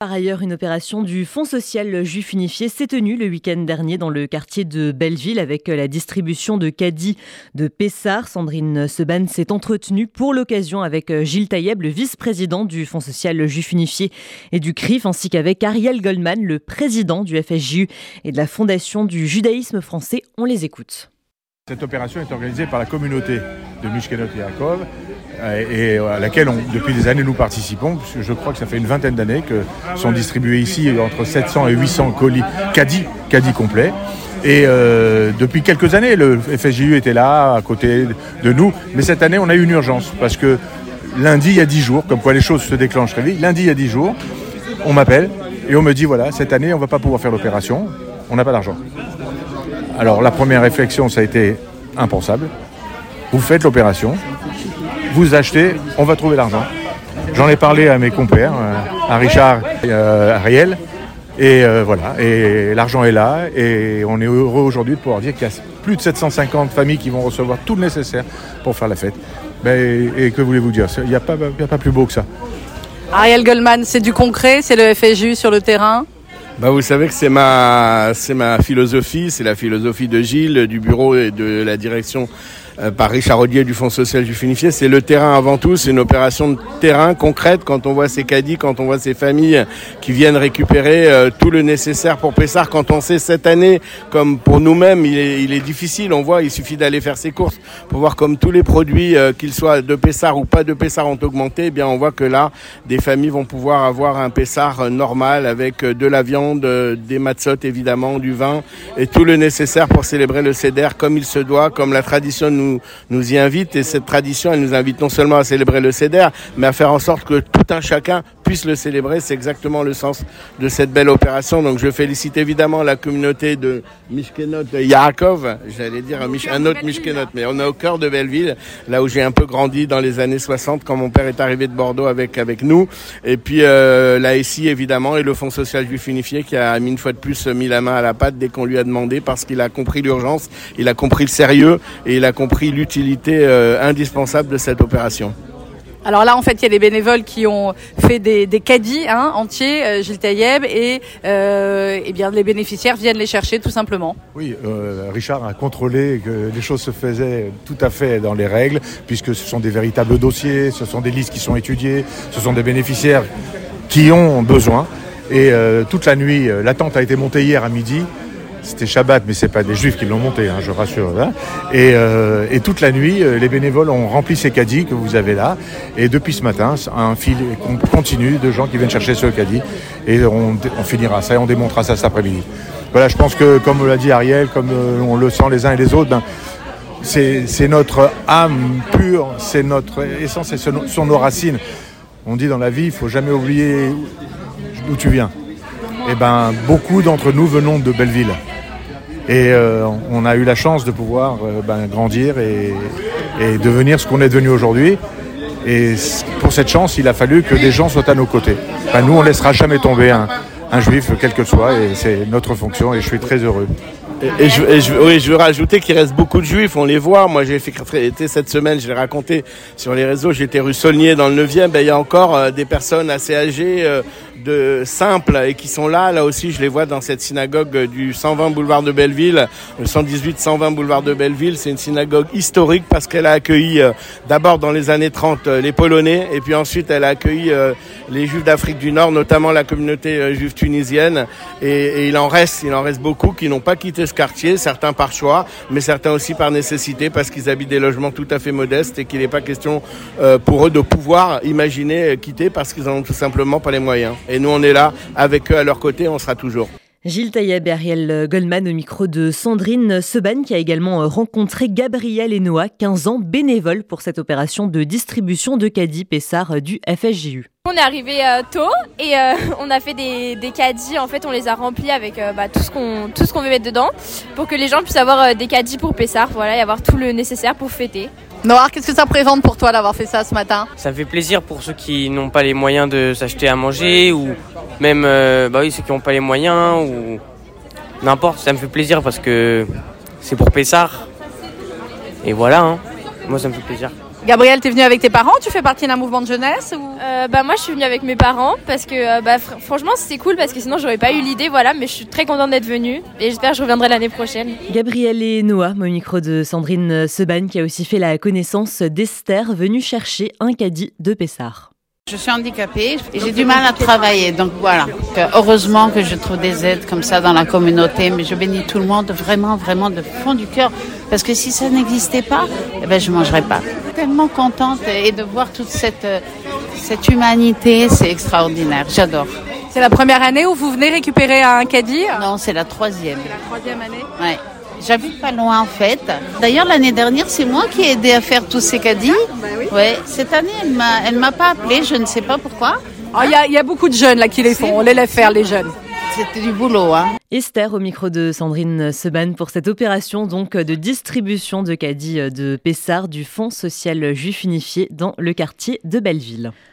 Par ailleurs, une opération du Fonds social juif unifié s'est tenue le week-end dernier dans le quartier de Belleville avec la distribution de caddies de Pessard. Sandrine Seban s'est entretenue pour l'occasion avec Gilles Taïeb, le vice-président du Fonds social juif unifié et du CRIF, ainsi qu'avec Ariel Goldman, le président du FSJU et de la Fondation du judaïsme français. On les écoute. Cette opération est organisée par la communauté de Mishkenot Yaakov et à laquelle depuis des années nous participons, je crois que ça fait une vingtaine d'années que sont distribués ici entre 700 et 800 colis caddies complets. Et euh, depuis quelques années, le FSJU était là, à côté de nous. Mais cette année, on a eu une urgence, parce que lundi, il y a 10 jours, comme quoi les choses se déclenchent très vite, lundi, il y a 10 jours, on m'appelle et on me dit, voilà, cette année, on ne va pas pouvoir faire l'opération, on n'a pas d'argent. Alors la première réflexion, ça a été impensable. Vous faites l'opération, vous achetez, on va trouver l'argent. J'en ai parlé à mes compères, euh, à Richard et à Ariel. Et euh, voilà, et l'argent est là, et on est heureux aujourd'hui de pouvoir dire qu'il y a plus de 750 familles qui vont recevoir tout le nécessaire pour faire la fête. Ben, et, que voulez-vous dire? Il n'y a, pas, a pas plus beau que ça. Ariel Goldman, c'est du concret, c'est le FSU sur le terrain? Bah vous savez que c'est ma, c'est ma philosophie, c'est la philosophie de Gilles, du bureau et de la direction euh, par Richard Audier du Fonds social du Unifié. C'est le terrain avant tout, c'est une opération de terrain concrète quand on voit ces caddies, quand on voit ces familles qui viennent récupérer euh, tout le nécessaire pour Pessard. Quand on sait cette année, comme pour nous-mêmes, il est, il est, difficile, on voit, il suffit d'aller faire ses courses pour voir comme tous les produits, euh, qu'ils soient de Pessard ou pas de Pessard, ont augmenté. Eh bien, on voit que là, des familles vont pouvoir avoir un Pessard normal avec de la viande, des matzot évidemment, du vin et tout le nécessaire pour célébrer le Seder comme il se doit, comme la tradition nous nous, y invite et cette tradition, elle nous invite non seulement à célébrer le CEDER, mais à faire en sorte que tout un chacun puisse le célébrer. C'est exactement le sens de cette belle opération. Donc je félicite évidemment la communauté de Mishkenot de Yaakov, j'allais dire un, autre Mishkenot, mais on est au cœur de Belleville, là où j'ai un peu grandi dans les années 60 quand mon père est arrivé de Bordeaux avec, avec nous. Et puis euh, la SI évidemment et le Fonds social juif unifié qui a mis une fois de plus mis la main à la pâte dès qu'on lui a demandé parce qu'il a compris l'urgence, il a compris le sérieux et il a compris l'utilité euh, indispensable de cette opération. Alors là, en fait, il y a des bénévoles qui ont fait des, caddies hein, entiers, euh, Gilles Taïeb, et euh, eh bien les bénéficiaires viennent les chercher tout simplement. Oui, euh, Richard a contrôlé que les choses se faisaient tout à fait dans les règles, puisque ce sont des véritables dossiers, ce sont des listes qui sont étudiées, ce sont des bénéficiaires qui ont besoin. Et toute la nuit, l'attente a été montée hier à midi. C'était Shabbat, mais c'est pas des Juifs qui l'ont monté, hein, je rassure. Hein. Et, euh, et, toute la nuit, euh, les bénévoles ont rempli ces caddies que vous avez là. Et depuis ce matin, un fil continue de gens qui viennent chercher ce caddie. Et on, finira ça et on démontrera ça cet après-midi. Voilà, je pense que, comme l'a dit Ariel, comme euh, on le sent les uns et les autres, ben, c'est notre âme pure, c'est notre essence et ce sont nos racines. On dit dans la vie, il faut jamais oublier d'où tu viens. Et ben, beaucoup d'entre nous venons de Belleville. Et euh, on a eu la chance de pouvoir euh, ben, grandir et, devenir ce qu'on est devenu aujourd'hui. Et pour cette chance, il a fallu que des gens soient à nos côtés. Ben, nous, on ne laissera jamais tomber un, un juif, quel que soit, et c'est notre fonction, et je suis très heureux. Et, je, oui, je veux rajouter qu'il reste beaucoup de juifs, on les voit. Moi, j'ai été cette semaine, je l'ai raconté sur les réseaux, j'étais rue Saulnier dans le 9e, ben, il y a encore euh, des personnes assez âgées, euh, de simples, et qui sont là. Là aussi, je les vois dans cette synagogue du 120 boulevard de Belleville, le 118-120 boulevard de Belleville. C'est une synagogue historique parce qu'elle a accueilli euh, d'abord dans les années 30 les Polonais, et puis ensuite elle a accueilli les Juifs d'Afrique du Nord, notamment la communauté juive tunisienne. Et, et, il en reste, il en reste beaucoup qui n'ont pas quitté quartier, certains par choix, mais certains aussi par nécessité parce qu'ils habitent des logements tout à fait modestes et qu'il n'est pas question euh, pour eux de pouvoir imaginer quitter parce qu'ils n'en ont tout simplement pas les moyens. Et nous, on est là avec eux à leur côté, on sera toujours. Gilles Taïeb et Ariel Goldman au micro de Sandrine Seban qui a également rencontré Gabriel Enoa, 15 ans, bénévole pour cette opération de distribution de caddies Pessard du FSJU. On est arrivé euh, tôt et euh, on a fait des, des, caddies, en fait on les a remplis avec euh, bah, tout ce qu'on tout ce qu'on veut mettre dedans pour que les gens puissent avoir des caddies pour Pessard, voilà, et avoir tout le nécessaire pour fêter. Noir, qu'est-ce que ça présente pour toi d'avoir fait ça ce matin? Ça fait plaisir pour ceux qui n'ont pas les moyens de s'acheter à manger ou même bah oui, ceux qui n'ont pas les moyens ou n'importe, ça me fait plaisir parce que c'est pour Pessard. Et voilà, hein. moi ça me fait plaisir. Gabriel, t'es venu avec tes parents? Tu fais partie d'un mouvement de jeunesse ou... Euh, bah moi je suis venue avec mes parents parce que euh, bah, fr- franchement c'était cool parce que sinon j'aurais pas eu l'idée voilà mais je suis très contente d'être venue et j'espère que je reviendrai l'année prochaine. Gabriel et Noah, au micro de Sandrine Seban, qui a aussi fait la connaissance d'Esther, venue chercher un caddie de Pessard. Je suis handicapée et j'ai du mal à travailler. Donc voilà. Que heureusement que je trouve des aides comme ça dans la communauté. Mais je bénis tout le monde vraiment, vraiment de fond du cœur. Parce que si ça n'existait pas, eh ben, je mangerais pas. Tellement contente et de voir toute cette, euh, cette humanité, c'est extraordinaire. J'adore. C'est la première année où vous venez récupérer un caddie? Non, c'est la troisième. La troisième année? Ouais. J'habite pas loin en fait. D'ailleurs l'année dernière c'est moi qui ai aidé à faire tous ces caddies. Ouais. Cette année elle m'a elle m'a pas appelé, je ne sais pas pourquoi. Ah, Il y, a- il y a beaucoup de jeunes là qui les font, on les laisse faire les jeunes. C'était du boulot hein. Esther au micro de Sandrine Seban pour cette opération donc de distribution de caddies de Pessard du Fonds social juif unifié dans le quartier de Belleville.